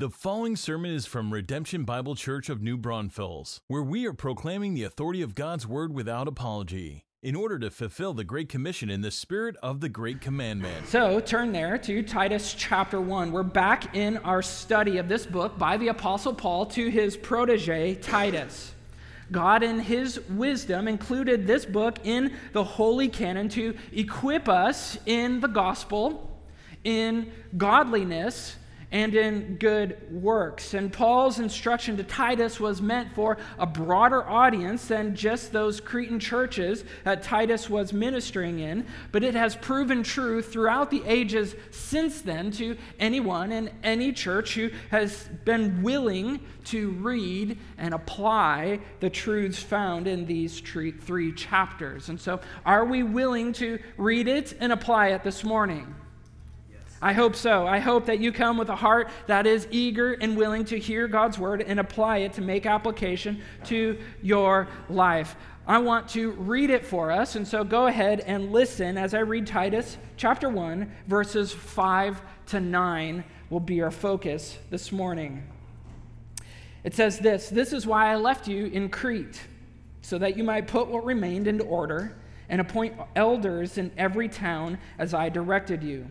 The following sermon is from Redemption Bible Church of New Braunfels, where we are proclaiming the authority of God's Word without apology, in order to fulfill the Great Commission in the spirit of the Great Commandment. So turn there to Titus chapter 1. We're back in our study of this book by the Apostle Paul to his protege, Titus. God, in his wisdom, included this book in the Holy Canon to equip us in the gospel, in godliness, and in good works. And Paul's instruction to Titus was meant for a broader audience than just those Cretan churches that Titus was ministering in, but it has proven true throughout the ages since then to anyone in any church who has been willing to read and apply the truths found in these three chapters. And so, are we willing to read it and apply it this morning? I hope so. I hope that you come with a heart that is eager and willing to hear God's word and apply it to make application to your life. I want to read it for us, and so go ahead and listen as I read Titus chapter 1, verses 5 to 9 will be our focus this morning. It says this This is why I left you in Crete, so that you might put what remained into order and appoint elders in every town as I directed you.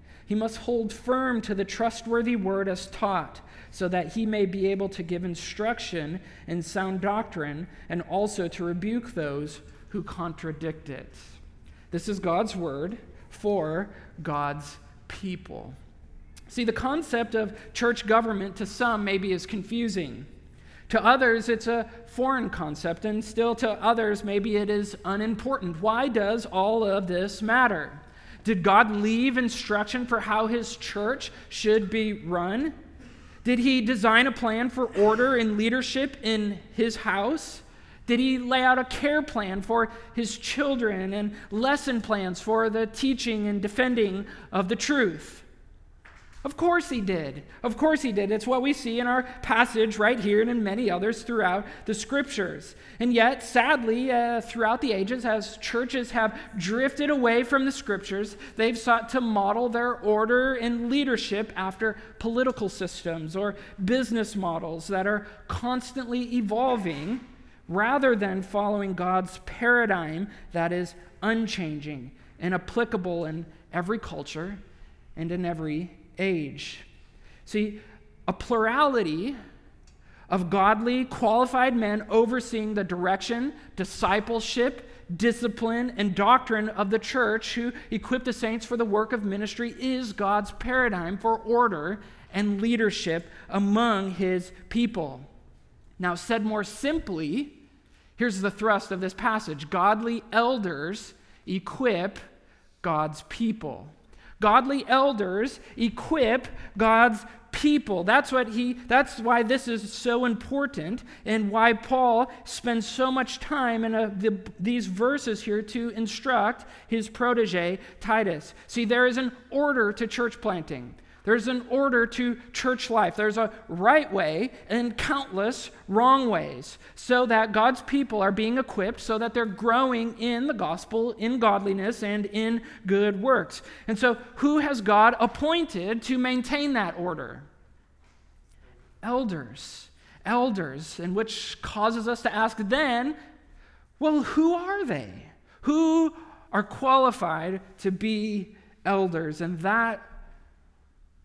He must hold firm to the trustworthy word as taught, so that he may be able to give instruction in sound doctrine and also to rebuke those who contradict it. This is God's word for God's people. See, the concept of church government to some maybe is confusing. To others, it's a foreign concept, and still to others, maybe it is unimportant. Why does all of this matter? Did God leave instruction for how his church should be run? Did he design a plan for order and leadership in his house? Did he lay out a care plan for his children and lesson plans for the teaching and defending of the truth? Of course he did. Of course he did. It's what we see in our passage right here and in many others throughout the scriptures. And yet, sadly, uh, throughout the ages, as churches have drifted away from the scriptures, they've sought to model their order and leadership after political systems or business models that are constantly evolving rather than following God's paradigm that is unchanging and applicable in every culture and in every age. See, a plurality of godly, qualified men overseeing the direction, discipleship, discipline, and doctrine of the church who equip the saints for the work of ministry is God's paradigm for order and leadership among his people. Now, said more simply, here's the thrust of this passage godly elders equip God's people. Godly elders equip God's people. That's what he that's why this is so important and why Paul spends so much time in a, the, these verses here to instruct his protege Titus. See, there is an order to church planting. There's an order to church life. There's a right way and countless wrong ways, so that God's people are being equipped so that they're growing in the gospel, in godliness, and in good works. And so, who has God appointed to maintain that order? Elders. Elders, and which causes us to ask then, well, who are they? Who are qualified to be elders? And that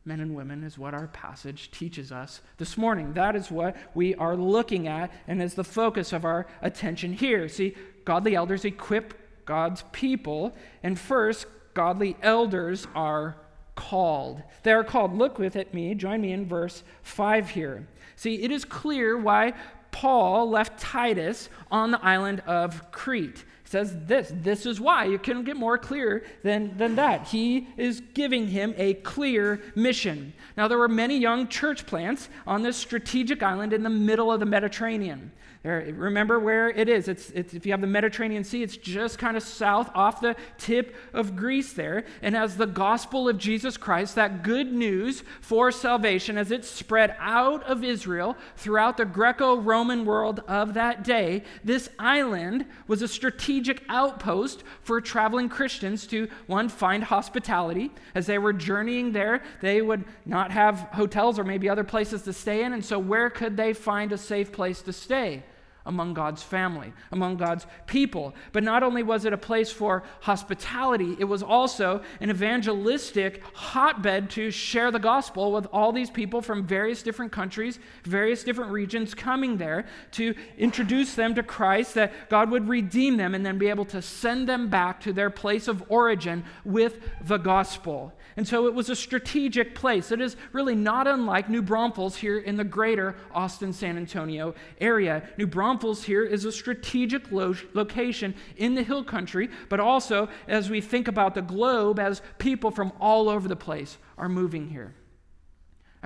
men and women, is what our passage teaches us this morning. That is what we are looking at and is the focus of our attention here. See, godly elders equip God's people, and first, godly elders are called. They are called. Look with it me, join me in verse 5 here. See, it is clear why Paul left Titus on the island of Crete. Says this. This is why. You couldn't get more clear than, than that. He is giving him a clear mission. Now, there were many young church plants on this strategic island in the middle of the Mediterranean. There, remember where it is. It's, it's, if you have the Mediterranean Sea, it's just kind of south off the tip of Greece there. And as the gospel of Jesus Christ, that good news for salvation, as it spread out of Israel throughout the Greco Roman world of that day, this island was a strategic outpost for traveling Christians to, one, find hospitality. As they were journeying there, they would not have hotels or maybe other places to stay in. And so, where could they find a safe place to stay? Among God's family, among God's people. But not only was it a place for hospitality, it was also an evangelistic hotbed to share the gospel with all these people from various different countries, various different regions coming there to introduce them to Christ, that God would redeem them and then be able to send them back to their place of origin with the gospel. And so it was a strategic place. It is really not unlike New Braunfels here in the greater Austin San Antonio area. New Braunfels here is a strategic lo- location in the hill country, but also as we think about the globe, as people from all over the place are moving here.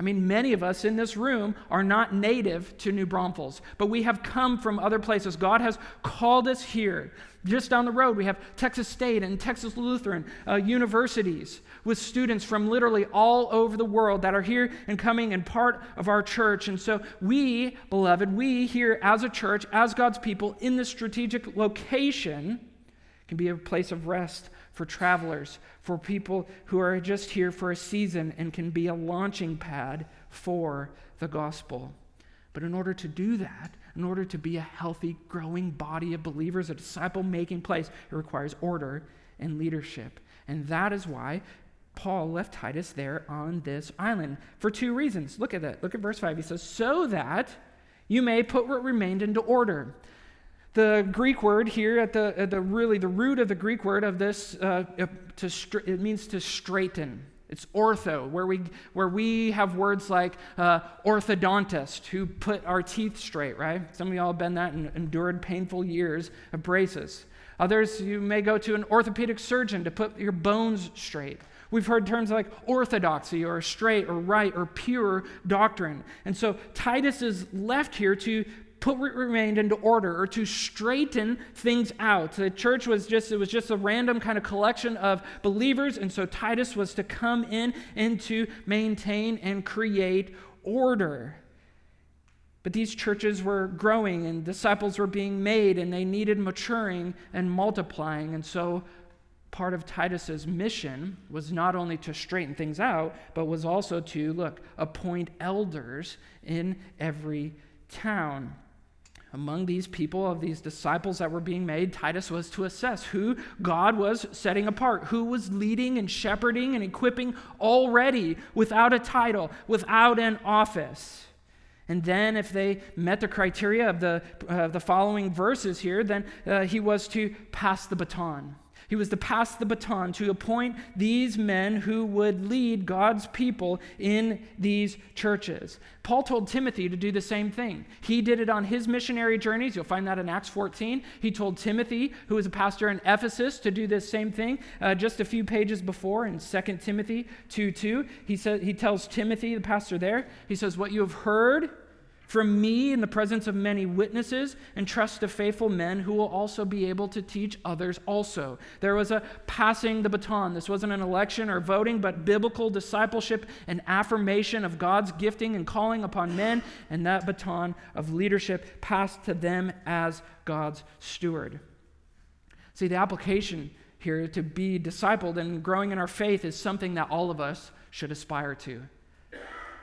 I mean, many of us in this room are not native to New Braunfels, but we have come from other places. God has called us here. Just down the road, we have Texas State and Texas Lutheran uh, universities with students from literally all over the world that are here and coming and part of our church. And so, we, beloved, we here as a church, as God's people in this strategic location, can be a place of rest for travelers, for people who are just here for a season and can be a launching pad for the gospel. But in order to do that, in order to be a healthy, growing body of believers, a disciple making place, it requires order and leadership. And that is why Paul left Titus there on this island for two reasons. Look at that. Look at verse 5. He says, So that you may put what remained into order. The Greek word here, at the, at the really the root of the Greek word of this, uh, to it means to straighten. It's ortho, where we, where we have words like uh, orthodontist, who put our teeth straight, right? Some of y'all have been that and endured painful years of braces. Others, you may go to an orthopedic surgeon to put your bones straight. We've heard terms like orthodoxy or straight or right or pure doctrine. And so Titus is left here to put what remained into order or to straighten things out. The church was just, it was just a random kind of collection of believers, and so Titus was to come in and to maintain and create order. But these churches were growing and disciples were being made and they needed maturing and multiplying. And so part of Titus's mission was not only to straighten things out, but was also to look, appoint elders in every town among these people, of these disciples that were being made, Titus was to assess who God was setting apart, who was leading and shepherding and equipping already without a title, without an office. And then, if they met the criteria of the, uh, the following verses here, then uh, he was to pass the baton. He was to pass the baton to appoint these men who would lead God's people in these churches. Paul told Timothy to do the same thing. He did it on his missionary journeys. You'll find that in Acts 14. He told Timothy, who was a pastor in Ephesus, to do this same thing uh, just a few pages before in 2 Timothy 2 2. He, said, he tells Timothy, the pastor there, he says, What you have heard from me in the presence of many witnesses, and trust to faithful men who will also be able to teach others also. There was a passing the baton. This wasn't an election or voting, but biblical discipleship and affirmation of God's gifting and calling upon men, and that baton of leadership passed to them as God's steward. See, the application here to be discipled and growing in our faith is something that all of us should aspire to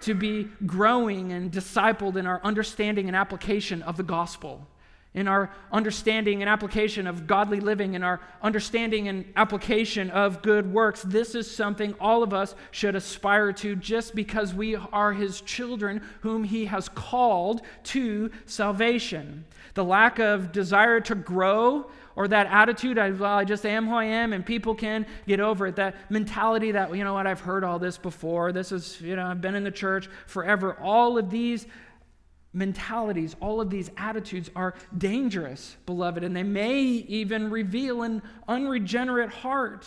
to be growing and discipled in our understanding and application of the gospel, in our understanding and application of godly living, in our understanding and application of good works. This is something all of us should aspire to just because we are his children whom he has called to salvation. The lack of desire to grow or that attitude, I, well, I just am who I am, and people can get over it. That mentality that, you know what, I've heard all this before. This is, you know, I've been in the church forever. All of these mentalities, all of these attitudes are dangerous, beloved, and they may even reveal an unregenerate heart.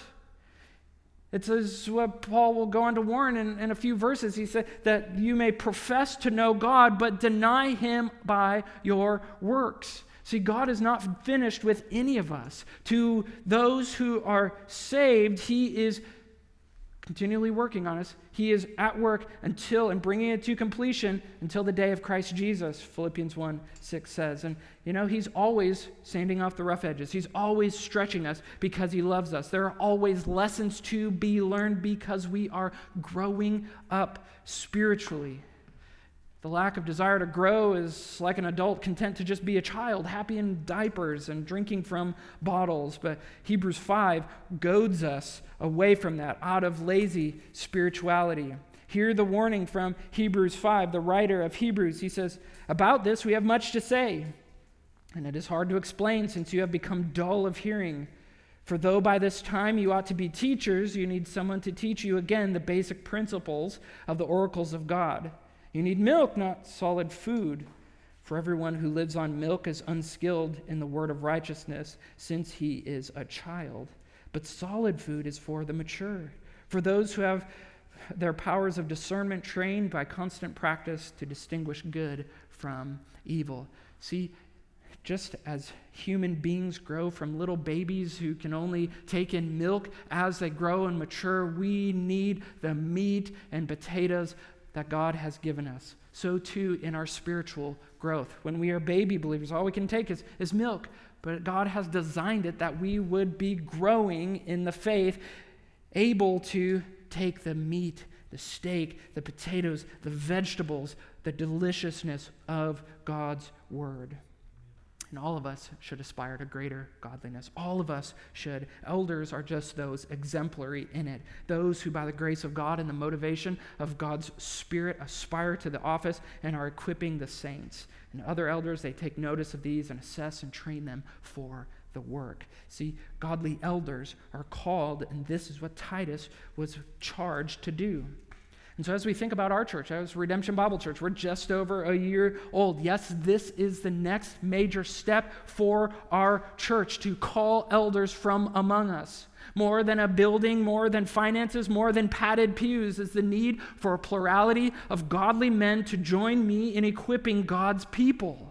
It says what Paul will go on to warn in, in a few verses. He said that you may profess to know God, but deny him by your works. See, God is not finished with any of us. To those who are saved, He is continually working on us. He is at work until and bringing it to completion until the day of Christ Jesus, Philippians 1 6 says. And, you know, He's always sanding off the rough edges. He's always stretching us because He loves us. There are always lessons to be learned because we are growing up spiritually. The lack of desire to grow is like an adult content to just be a child, happy in diapers and drinking from bottles. But Hebrews 5 goads us away from that, out of lazy spirituality. Hear the warning from Hebrews 5, the writer of Hebrews. He says, About this we have much to say, and it is hard to explain since you have become dull of hearing. For though by this time you ought to be teachers, you need someone to teach you again the basic principles of the oracles of God. You need milk, not solid food. For everyone who lives on milk is unskilled in the word of righteousness, since he is a child. But solid food is for the mature, for those who have their powers of discernment trained by constant practice to distinguish good from evil. See, just as human beings grow from little babies who can only take in milk as they grow and mature, we need the meat and potatoes that God has given us. So too in our spiritual growth. When we are baby believers, all we can take is, is milk. But God has designed it that we would be growing in the faith, able to take the meat, the steak, the potatoes, the vegetables, the deliciousness of God's word. And all of us should aspire to greater godliness. All of us should. Elders are just those exemplary in it. Those who, by the grace of God and the motivation of God's Spirit, aspire to the office and are equipping the saints. And other elders, they take notice of these and assess and train them for the work. See, godly elders are called, and this is what Titus was charged to do. And so, as we think about our church, as Redemption Bible Church, we're just over a year old. Yes, this is the next major step for our church to call elders from among us. More than a building, more than finances, more than padded pews is the need for a plurality of godly men to join me in equipping God's people.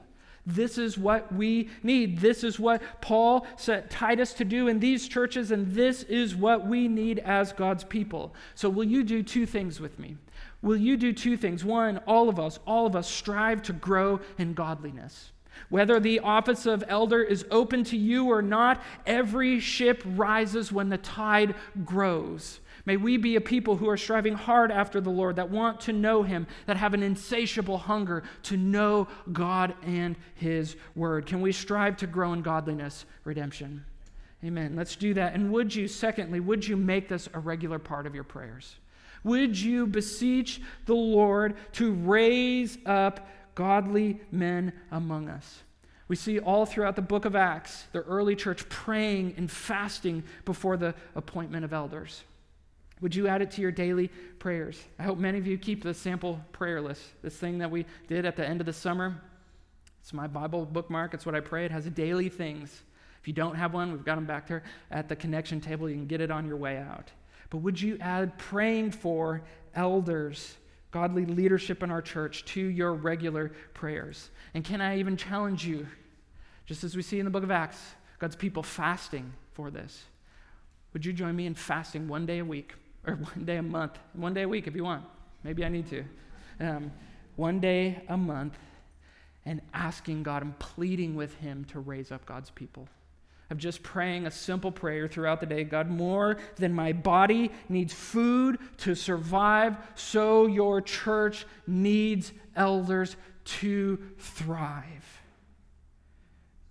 This is what we need. This is what Paul set Titus to do in these churches, and this is what we need as God's people. So, will you do two things with me? Will you do two things? One, all of us, all of us strive to grow in godliness. Whether the office of elder is open to you or not, every ship rises when the tide grows. May we be a people who are striving hard after the Lord, that want to know Him, that have an insatiable hunger to know God and His Word. Can we strive to grow in godliness, redemption? Amen. Let's do that. And would you, secondly, would you make this a regular part of your prayers? Would you beseech the Lord to raise up godly men among us? We see all throughout the book of Acts the early church praying and fasting before the appointment of elders. Would you add it to your daily prayers? I hope many of you keep the sample prayer list, this thing that we did at the end of the summer. It's my Bible bookmark, it's what I pray. It has daily things. If you don't have one, we've got them back there at the connection table. You can get it on your way out. But would you add praying for elders, godly leadership in our church, to your regular prayers? And can I even challenge you, just as we see in the book of Acts, God's people fasting for this? Would you join me in fasting one day a week, or one day a month, one day a week if you want? Maybe I need to. Um, one day a month, and asking God and pleading with Him to raise up God's people of just praying a simple prayer throughout the day God, more than my body needs food to survive, so your church needs elders to thrive.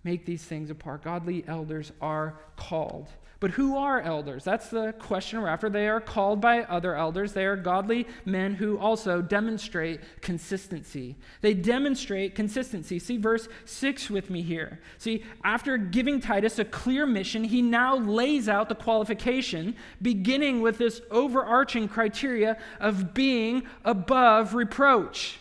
Make these things apart. Godly elders are called but who are elders? That's the question we're after. They are called by other elders. They are godly men who also demonstrate consistency. They demonstrate consistency. See verse 6 with me here. See, after giving Titus a clear mission, he now lays out the qualification, beginning with this overarching criteria of being above reproach.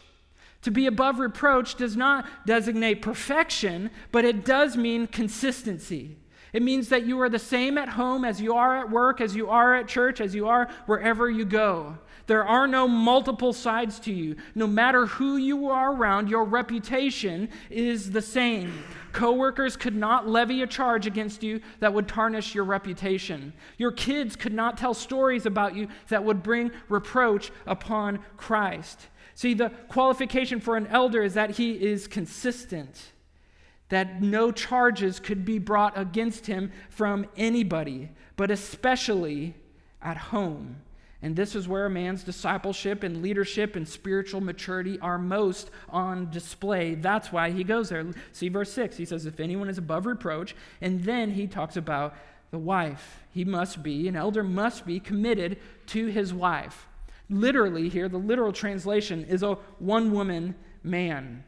To be above reproach does not designate perfection, but it does mean consistency. It means that you are the same at home as you are at work, as you are at church, as you are wherever you go. There are no multiple sides to you. No matter who you are around, your reputation is the same. Coworkers could not levy a charge against you that would tarnish your reputation. Your kids could not tell stories about you that would bring reproach upon Christ. See, the qualification for an elder is that he is consistent, that no charges could be brought against him from anybody, but especially at home. And this is where a man's discipleship and leadership and spiritual maturity are most on display. That's why he goes there. See verse 6. He says, If anyone is above reproach, and then he talks about the wife. He must be, an elder must be committed to his wife. Literally, here, the literal translation is a one woman man.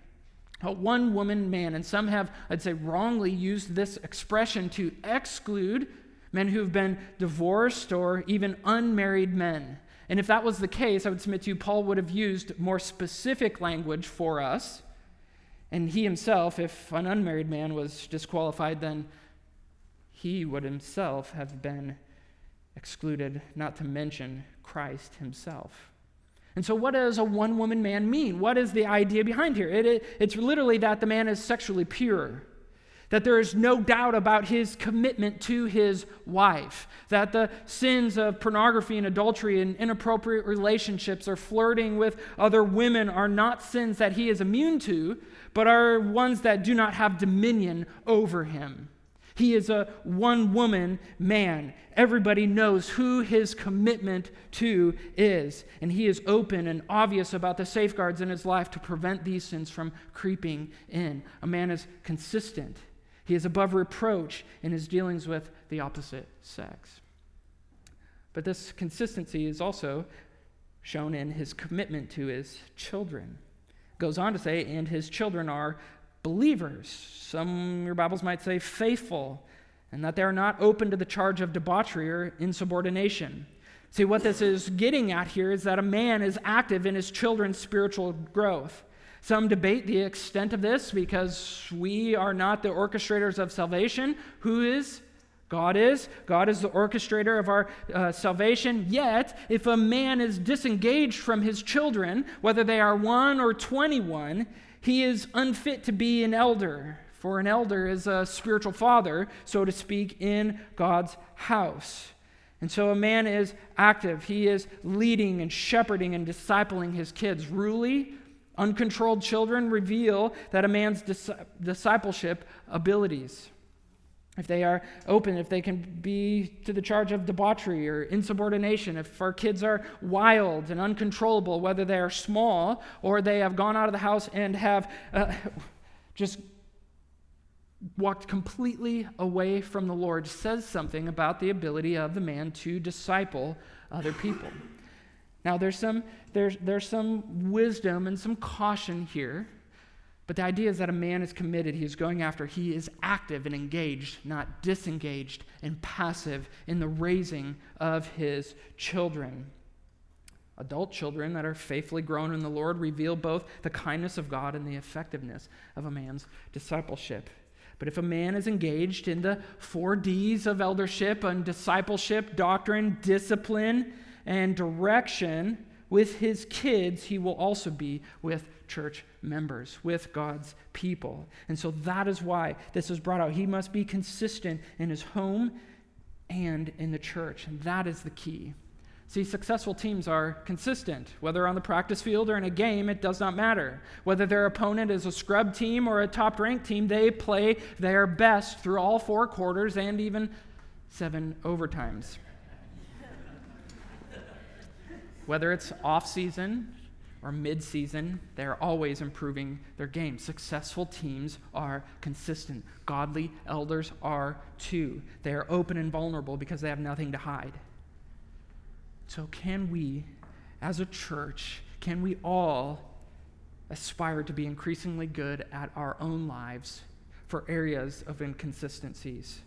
A one woman man. And some have, I'd say, wrongly used this expression to exclude men who've been divorced or even unmarried men. And if that was the case, I would submit to you, Paul would have used more specific language for us. And he himself, if an unmarried man was disqualified, then he would himself have been excluded, not to mention Christ himself. And so, what does a one woman man mean? What is the idea behind here? It, it, it's literally that the man is sexually pure that there is no doubt about his commitment to his wife, that the sins of pornography and adultery and inappropriate relationships or flirting with other women are not sins that he is immune to, but are ones that do not have dominion over him. He is a one woman man. Everybody knows who his commitment to is. And he is open and obvious about the safeguards in his life to prevent these sins from creeping in. A man is consistent he is above reproach in his dealings with the opposite sex. But this consistency is also shown in his commitment to his children. Goes on to say, and his children are believers. Some your Bibles might say faithful, and that they are not open to the charge of debauchery or insubordination. See, what this is getting at here is that a man is active in his children's spiritual growth. Some debate the extent of this because we are not the orchestrators of salvation. Who is? God is. God is the orchestrator of our uh, salvation. Yet, if a man is disengaged from his children, whether they are one or 21, he is unfit to be an elder. For an elder is a spiritual father, so to speak, in God's house. And so a man is active. He is leading and shepherding and discipling his kids. Ruly, Uncontrolled children reveal that a man's dis- discipleship abilities. If they are open, if they can be to the charge of debauchery or insubordination, if our kids are wild and uncontrollable, whether they are small or they have gone out of the house and have uh, just walked completely away from the Lord, says something about the ability of the man to disciple other people. Now, there's some, there's, there's some wisdom and some caution here, but the idea is that a man is committed, he is going after, he is active and engaged, not disengaged and passive in the raising of his children. Adult children that are faithfully grown in the Lord reveal both the kindness of God and the effectiveness of a man's discipleship. But if a man is engaged in the four D's of eldership and discipleship, doctrine, discipline, and direction with his kids, he will also be with church members, with God's people. And so that is why this is brought out. He must be consistent in his home and in the church. And that is the key. See, successful teams are consistent. Whether on the practice field or in a game, it does not matter. Whether their opponent is a scrub team or a top ranked team, they play their best through all four quarters and even seven overtimes whether it's off season or mid season, they're always improving their game. Successful teams are consistent. Godly elders are too. They are open and vulnerable because they have nothing to hide. So, can we, as a church, can we all aspire to be increasingly good at our own lives for areas of inconsistencies?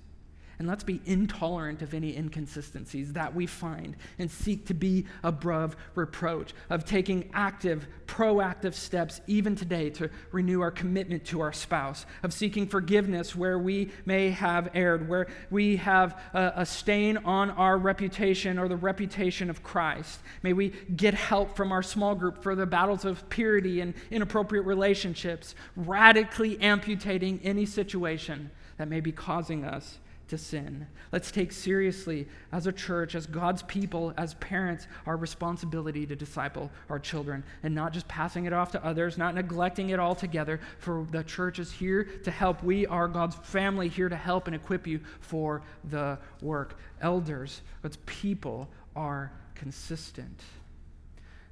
And let's be intolerant of any inconsistencies that we find and seek to be above reproach, of taking active, proactive steps even today to renew our commitment to our spouse, of seeking forgiveness where we may have erred, where we have a, a stain on our reputation or the reputation of Christ. May we get help from our small group for the battles of purity and inappropriate relationships, radically amputating any situation that may be causing us to sin. Let's take seriously, as a church, as God's people, as parents, our responsibility to disciple our children and not just passing it off to others, not neglecting it altogether. For the church is here to help. We are God's family here to help and equip you for the work. Elders, God's people, are consistent.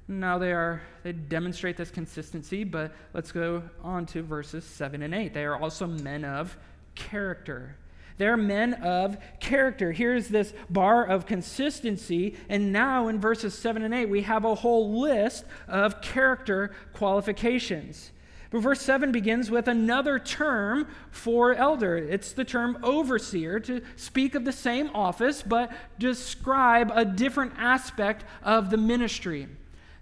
Now they are they demonstrate this consistency, but let's go on to verses 7 and 8. They are also men of character. They're men of character. Here's this bar of consistency. And now in verses 7 and 8, we have a whole list of character qualifications. But verse 7 begins with another term for elder. It's the term overseer to speak of the same office, but describe a different aspect of the ministry.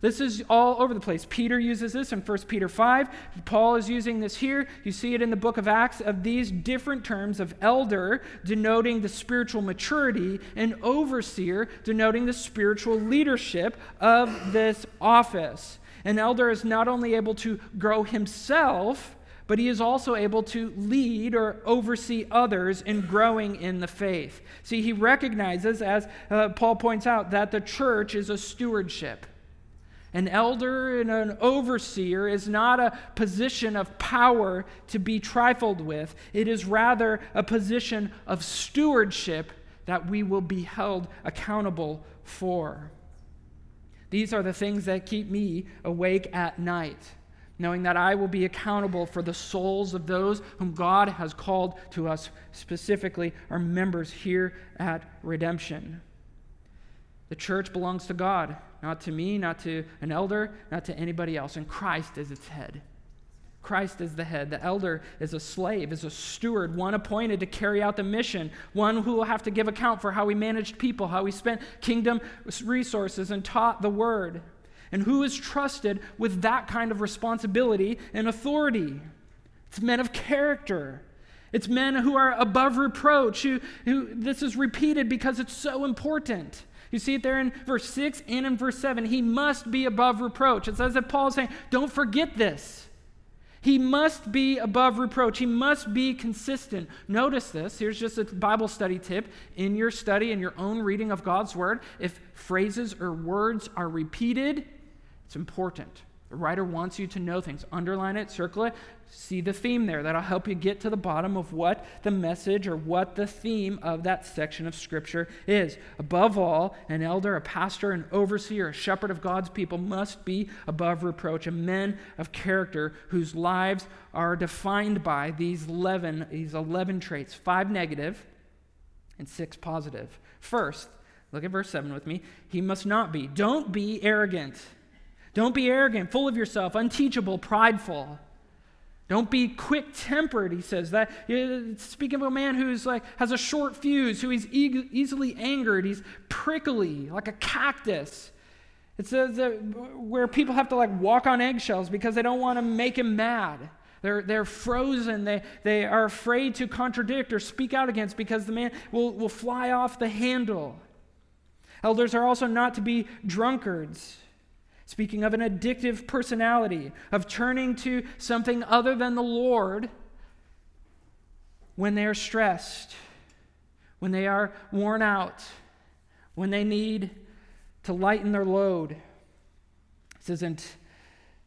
This is all over the place. Peter uses this in 1 Peter 5. Paul is using this here. You see it in the book of Acts of these different terms of elder denoting the spiritual maturity and overseer denoting the spiritual leadership of this office. An elder is not only able to grow himself, but he is also able to lead or oversee others in growing in the faith. See, he recognizes, as uh, Paul points out, that the church is a stewardship. An elder and an overseer is not a position of power to be trifled with. It is rather a position of stewardship that we will be held accountable for. These are the things that keep me awake at night, knowing that I will be accountable for the souls of those whom God has called to us, specifically our members here at Redemption. The church belongs to God not to me, not to an elder, not to anybody else. And Christ is its head. Christ is the head. The elder is a slave, is a steward, one appointed to carry out the mission, one who will have to give account for how he managed people, how he spent kingdom resources and taught the word, and who is trusted with that kind of responsibility and authority. It's men of character. It's men who are above reproach. Who, who, this is repeated because it's so important. You see it there in verse 6 and in verse 7. He must be above reproach. It says that Paul is saying, don't forget this. He must be above reproach. He must be consistent. Notice this. Here's just a Bible study tip. In your study, in your own reading of God's word, if phrases or words are repeated, it's important. The writer wants you to know things. Underline it, circle it, see the theme there. That'll help you get to the bottom of what the message or what the theme of that section of Scripture is. Above all, an elder, a pastor, an overseer, a shepherd of God's people must be above reproach, a men of character whose lives are defined by these 11, these 11 traits five negative and six positive. First, look at verse 7 with me. He must not be. Don't be arrogant don't be arrogant, full of yourself, unteachable, prideful. Don't be quick tempered, he says. That speaking of a man who's like has a short fuse, who is e- easily angered, he's prickly, like a cactus. It says that where people have to like walk on eggshells because they don't want to make him mad. They're, they're frozen. They, they are afraid to contradict or speak out against because the man will, will fly off the handle. Elders are also not to be drunkards. Speaking of an addictive personality, of turning to something other than the Lord when they are stressed, when they are worn out, when they need to lighten their load. This isn't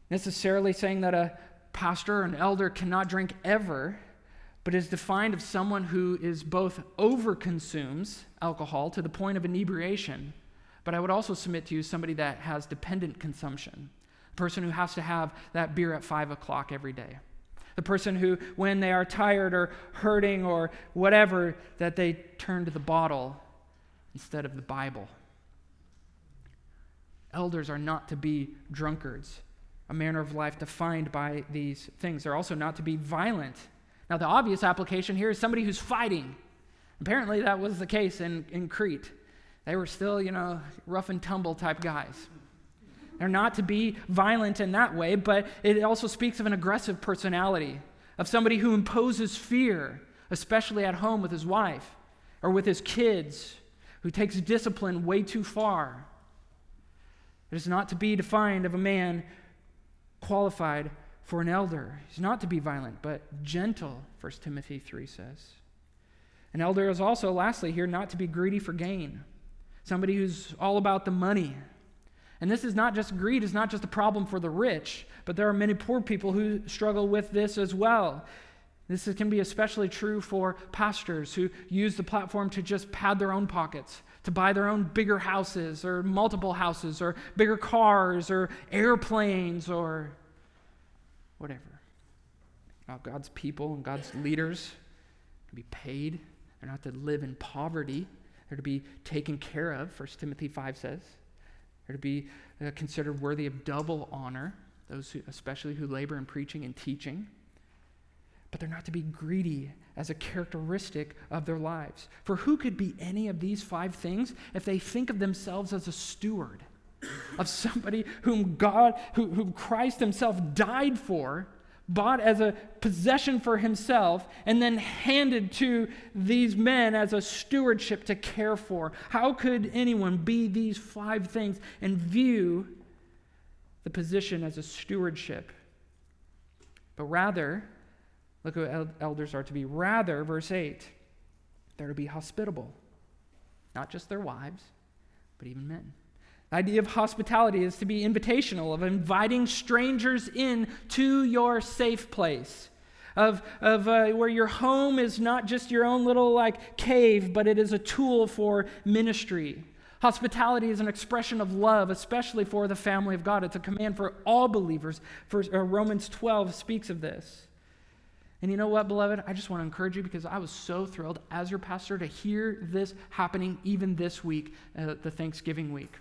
necessarily saying that a pastor or an elder cannot drink ever, but is defined of someone who is both overconsumes alcohol to the point of inebriation but I would also submit to you somebody that has dependent consumption, a person who has to have that beer at five o'clock every day. The person who, when they are tired or hurting or whatever, that they turn to the bottle instead of the Bible. Elders are not to be drunkards, a manner of life defined by these things. They're also not to be violent. Now, the obvious application here is somebody who's fighting, Apparently, that was the case in, in Crete. They were still, you know, rough and tumble type guys. They're not to be violent in that way, but it also speaks of an aggressive personality, of somebody who imposes fear, especially at home with his wife or with his kids, who takes discipline way too far. It is not to be defined of a man qualified for an elder. He's not to be violent, but gentle, 1 Timothy 3 says. An elder is also, lastly, here not to be greedy for gain, somebody who's all about the money. And this is not just greed, it's not just a problem for the rich, but there are many poor people who struggle with this as well. This can be especially true for pastors who use the platform to just pad their own pockets, to buy their own bigger houses or multiple houses or bigger cars or airplanes or whatever. Now, God's people and God's leaders can be paid. They're not to live in poverty. They're to be taken care of, 1 Timothy 5 says. They're to be uh, considered worthy of double honor, those who, especially who labor in preaching and teaching but they're not to be greedy as a characteristic of their lives. For who could be any of these five things if they think of themselves as a steward of somebody whom God, who, whom Christ himself died for, bought as a possession for himself, and then handed to these men as a stewardship to care for? How could anyone be these five things and view the position as a stewardship? But rather, Look what elders are to be. Rather, verse 8, they're to be hospitable. Not just their wives, but even men. The idea of hospitality is to be invitational, of inviting strangers in to your safe place. Of, of uh, where your home is not just your own little like cave, but it is a tool for ministry. Hospitality is an expression of love, especially for the family of God. It's a command for all believers. For, uh, Romans 12 speaks of this. And you know what, beloved? I just want to encourage you because I was so thrilled as your pastor to hear this happening even this week, uh, the Thanksgiving week.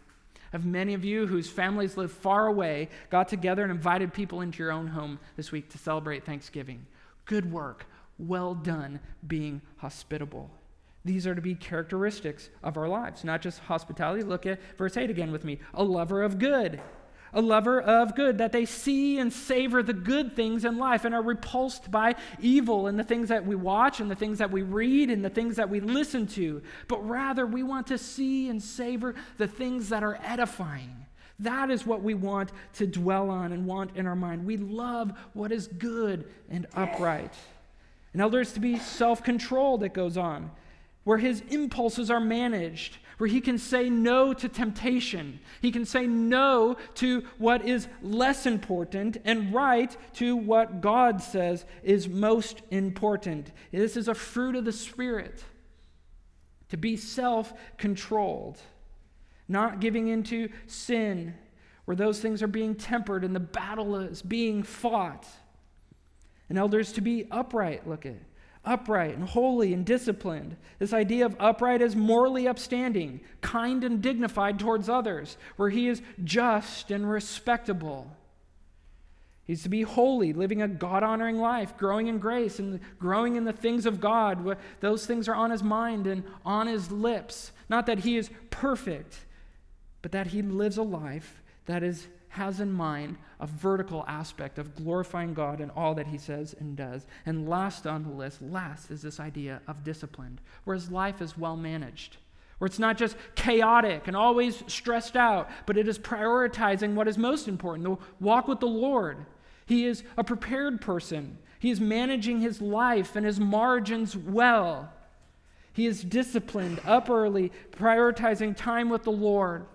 Of many of you whose families live far away, got together and invited people into your own home this week to celebrate Thanksgiving. Good work. Well done being hospitable. These are to be characteristics of our lives, not just hospitality. Look at verse 8 again with me. A lover of good a lover of good, that they see and savor the good things in life and are repulsed by evil and the things that we watch and the things that we read and the things that we listen to. But rather, we want to see and savor the things that are edifying. That is what we want to dwell on and want in our mind. We love what is good and upright. And elders to be self controlled, it goes on, where his impulses are managed where he can say no to temptation. He can say no to what is less important and right to what God says is most important. This is a fruit of the Spirit to be self controlled, not giving into sin, where those things are being tempered and the battle is being fought. And elders to be upright, look at upright and holy and disciplined. This idea of upright as morally upstanding, kind and dignified towards others, where he is just and respectable. He's to be holy, living a God honoring life, growing in grace and growing in the things of God. Those things are on his mind and on his lips. Not that he is perfect, but that he lives a life that is has in mind a vertical aspect of glorifying God in all that he says and does. And last on the list, last is this idea of disciplined, where his life is well managed, where it's not just chaotic and always stressed out, but it is prioritizing what is most important the walk with the Lord. He is a prepared person, he is managing his life and his margins well. He is disciplined, up early, prioritizing time with the Lord.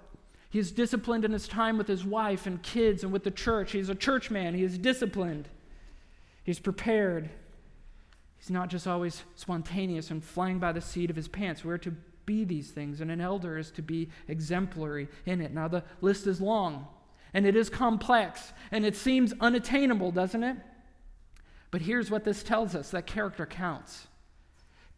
He is disciplined in his time with his wife and kids and with the church. He's a church man. He is disciplined. He's prepared. He's not just always spontaneous and flying by the seat of his pants. We're to be these things, and an elder is to be exemplary in it. Now, the list is long, and it is complex, and it seems unattainable, doesn't it? But here's what this tells us that character counts.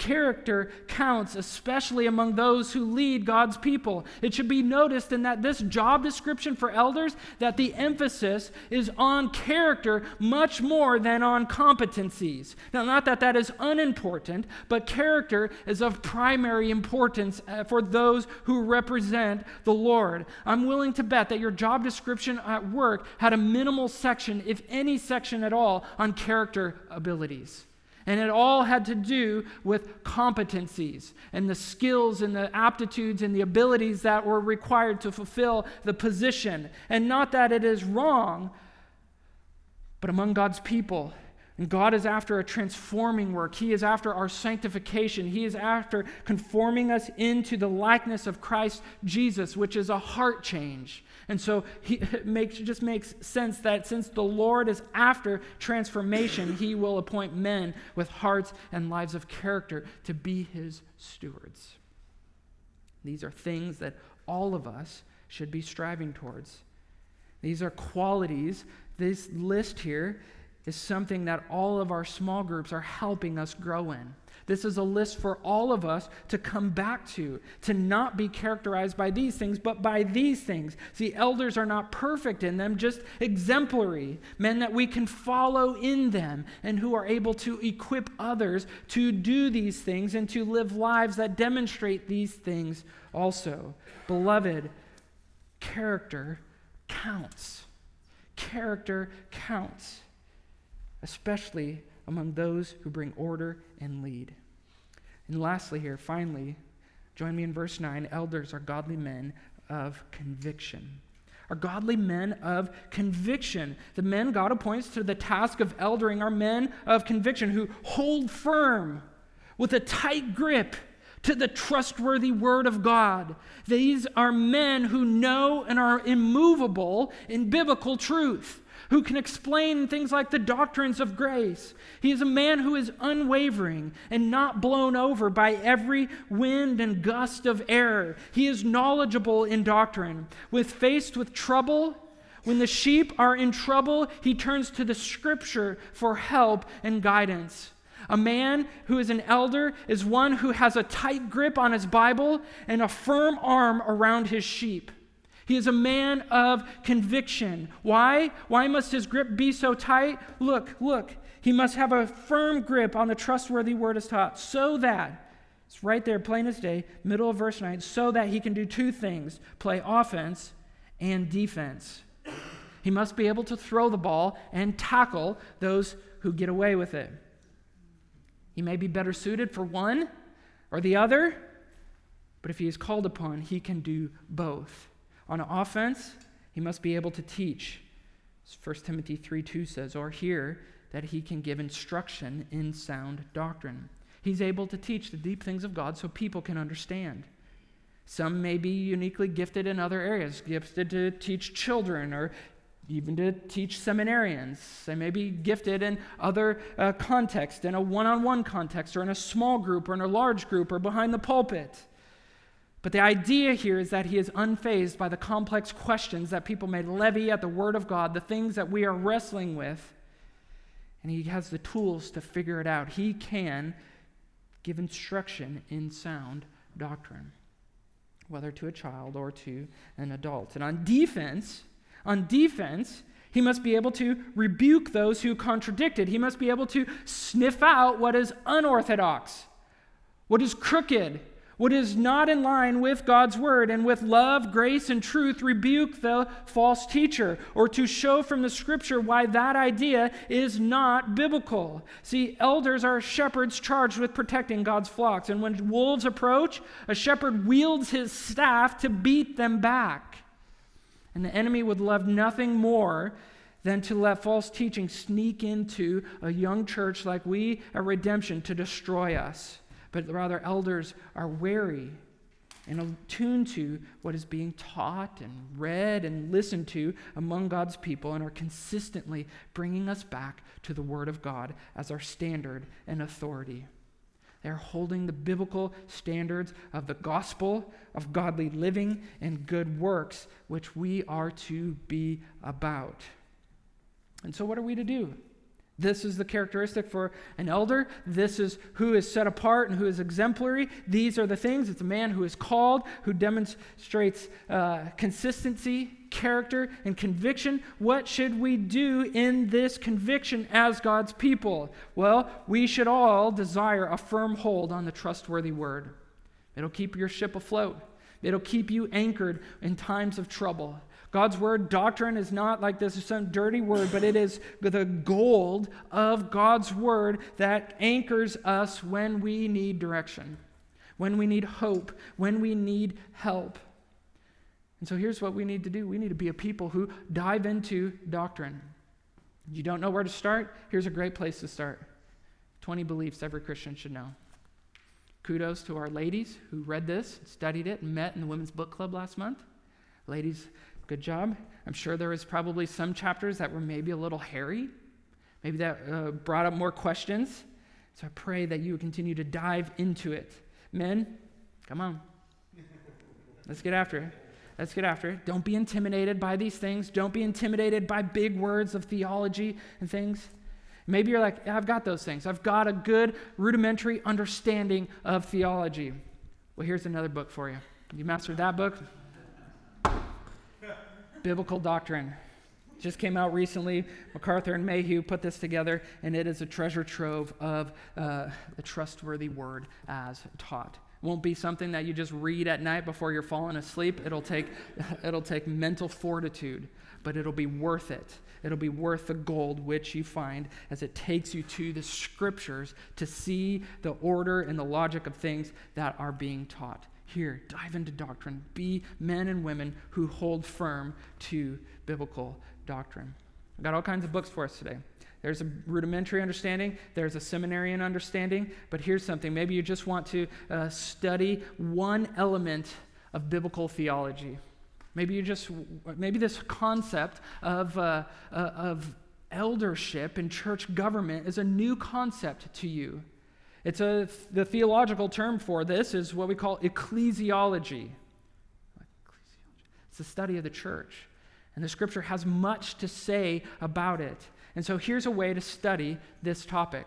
Character counts, especially among those who lead God's people. It should be noticed in that this job description for elders that the emphasis is on character much more than on competencies. Now, not that that is unimportant, but character is of primary importance uh, for those who represent the Lord. I'm willing to bet that your job description at work had a minimal section, if any section at all, on character abilities. And it all had to do with competencies and the skills and the aptitudes and the abilities that were required to fulfill the position. And not that it is wrong, but among God's people, and God is after a transforming work. He is after our sanctification. He is after conforming us into the likeness of Christ Jesus, which is a heart change. And so he, it, makes, it just makes sense that since the Lord is after transformation, he will appoint men with hearts and lives of character to be his stewards. These are things that all of us should be striving towards. These are qualities. This list here is something that all of our small groups are helping us grow in. This is a list for all of us to come back to, to not be characterized by these things, but by these things. See, elders are not perfect in them, just exemplary, men that we can follow in them and who are able to equip others to do these things and to live lives that demonstrate these things also. Beloved, character counts. Character counts especially among those who bring order and lead. And lastly, here, finally, join me in verse 9 elders are godly men of conviction. Are godly men of conviction. The men God appoints to the task of eldering are men of conviction who hold firm with a tight grip to the trustworthy word of God. These are men who know and are immovable in biblical truth who can explain things like the doctrines of grace. He is a man who is unwavering and not blown over by every wind and gust of error. He is knowledgeable in doctrine. With faced with trouble, when the sheep are in trouble, he turns to the scripture for help and guidance. A man who is an elder is one who has a tight grip on his Bible and a firm arm around his sheep. He is a man of conviction. Why? Why must his grip be so tight? Look, look. He must have a firm grip on the trustworthy word as taught, so that, it's right there, plain as day, middle of verse 9, so that he can do two things play offense and defense. He must be able to throw the ball and tackle those who get away with it. He may be better suited for one or the other, but if he is called upon, he can do both. On offense, he must be able to teach. As 1 Timothy 3 2 says, or hear that he can give instruction in sound doctrine. He's able to teach the deep things of God so people can understand. Some may be uniquely gifted in other areas, gifted to teach children or even to teach seminarians. They may be gifted in other uh, contexts, in a one on one context, or in a small group, or in a large group, or behind the pulpit. But the idea here is that he is unfazed by the complex questions that people may levy at the Word of God, the things that we are wrestling with, and he has the tools to figure it out. He can give instruction in sound doctrine, whether to a child or to an adult. And on defense, on defense, he must be able to rebuke those who contradict it. He must be able to sniff out what is unorthodox, what is crooked, what is not in line with God's word, and with love, grace, and truth, rebuke the false teacher, or to show from the scripture why that idea is not biblical. See, elders are shepherds charged with protecting God's flocks, and when wolves approach, a shepherd wields his staff to beat them back. And the enemy would love nothing more than to let false teaching sneak into a young church like we at Redemption to destroy us but rather elders are wary and attuned to what is being taught and read and listened to among God's people and are consistently bringing us back to the Word of God as our standard and authority. They're holding the biblical standards of the gospel of godly living and good works, which we are to be about. And so, what are we to do? This is the characteristic for an elder. This is who is set apart and who is exemplary. These are the things. It's a man who is called, who demonstrates uh, consistency, character, and conviction. What should we do in this conviction as God's people? Well, we should all desire a firm hold on the trustworthy word. It'll keep your ship afloat, it'll keep you anchored in times of trouble. God's word, doctrine, is not like this is some dirty word, but it is the gold of God's word that anchors us when we need direction, when we need hope, when we need help. And so here's what we need to do we need to be a people who dive into doctrine. You don't know where to start? Here's a great place to start 20 beliefs every Christian should know. Kudos to our ladies who read this, studied it, and met in the Women's Book Club last month. Ladies, Good job. I'm sure there was probably some chapters that were maybe a little hairy. Maybe that uh, brought up more questions. So I pray that you continue to dive into it. Men, come on. Let's get after it. Let's get after it. Don't be intimidated by these things. Don't be intimidated by big words of theology and things. Maybe you're like, I've got those things. I've got a good rudimentary understanding of theology. Well, here's another book for you. You mastered that book? Biblical doctrine. Just came out recently. MacArthur and Mayhew put this together, and it is a treasure trove of uh, the trustworthy word as taught. It won't be something that you just read at night before you're falling asleep. It'll take, it'll take mental fortitude, but it'll be worth it. It'll be worth the gold which you find as it takes you to the scriptures to see the order and the logic of things that are being taught here, dive into doctrine. Be men and women who hold firm to biblical doctrine. I've got all kinds of books for us today. There's a rudimentary understanding, there's a seminarian understanding, but here's something. Maybe you just want to uh, study one element of biblical theology. Maybe you just, maybe this concept of, uh, uh, of eldership and church government is a new concept to you. It's a, the theological term for this is what we call ecclesiology. It's the study of the church. And the scripture has much to say about it. And so here's a way to study this topic.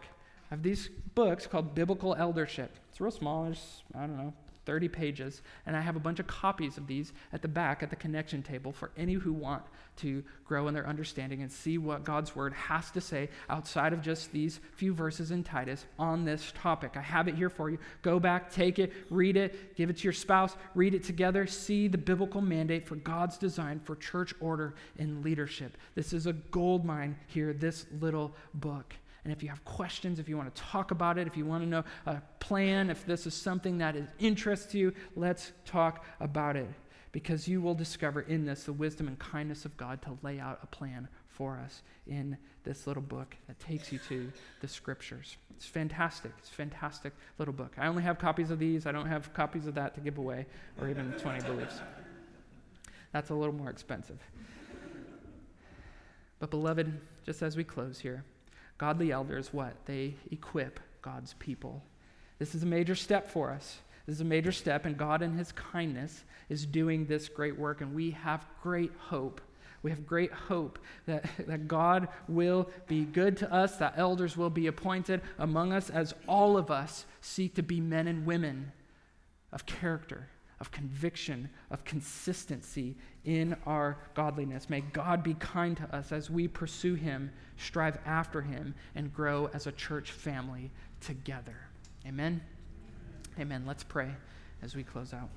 I have these books called Biblical Eldership. It's real small, there's, I don't know, 30 pages, and I have a bunch of copies of these at the back at the connection table for any who want to grow in their understanding and see what God's word has to say outside of just these few verses in Titus on this topic. I have it here for you. Go back, take it, read it, give it to your spouse, read it together, see the biblical mandate for God's design for church order and leadership. This is a gold mine here, this little book. And if you have questions, if you want to talk about it, if you want to know a plan, if this is something that is interest to you, let's talk about it. Because you will discover in this the wisdom and kindness of God to lay out a plan for us in this little book that takes you to the scriptures. It's fantastic. It's a fantastic little book. I only have copies of these. I don't have copies of that to give away, or even 20 beliefs. That's a little more expensive. But, beloved, just as we close here, Godly elders, what? They equip God's people. This is a major step for us. This is a major step, and God, in His kindness, is doing this great work, and we have great hope. We have great hope that, that God will be good to us, that elders will be appointed among us as all of us seek to be men and women of character, of conviction, of consistency in our godliness. May God be kind to us as we pursue Him, strive after Him, and grow as a church family together. Amen. Amen. Let's pray as we close out.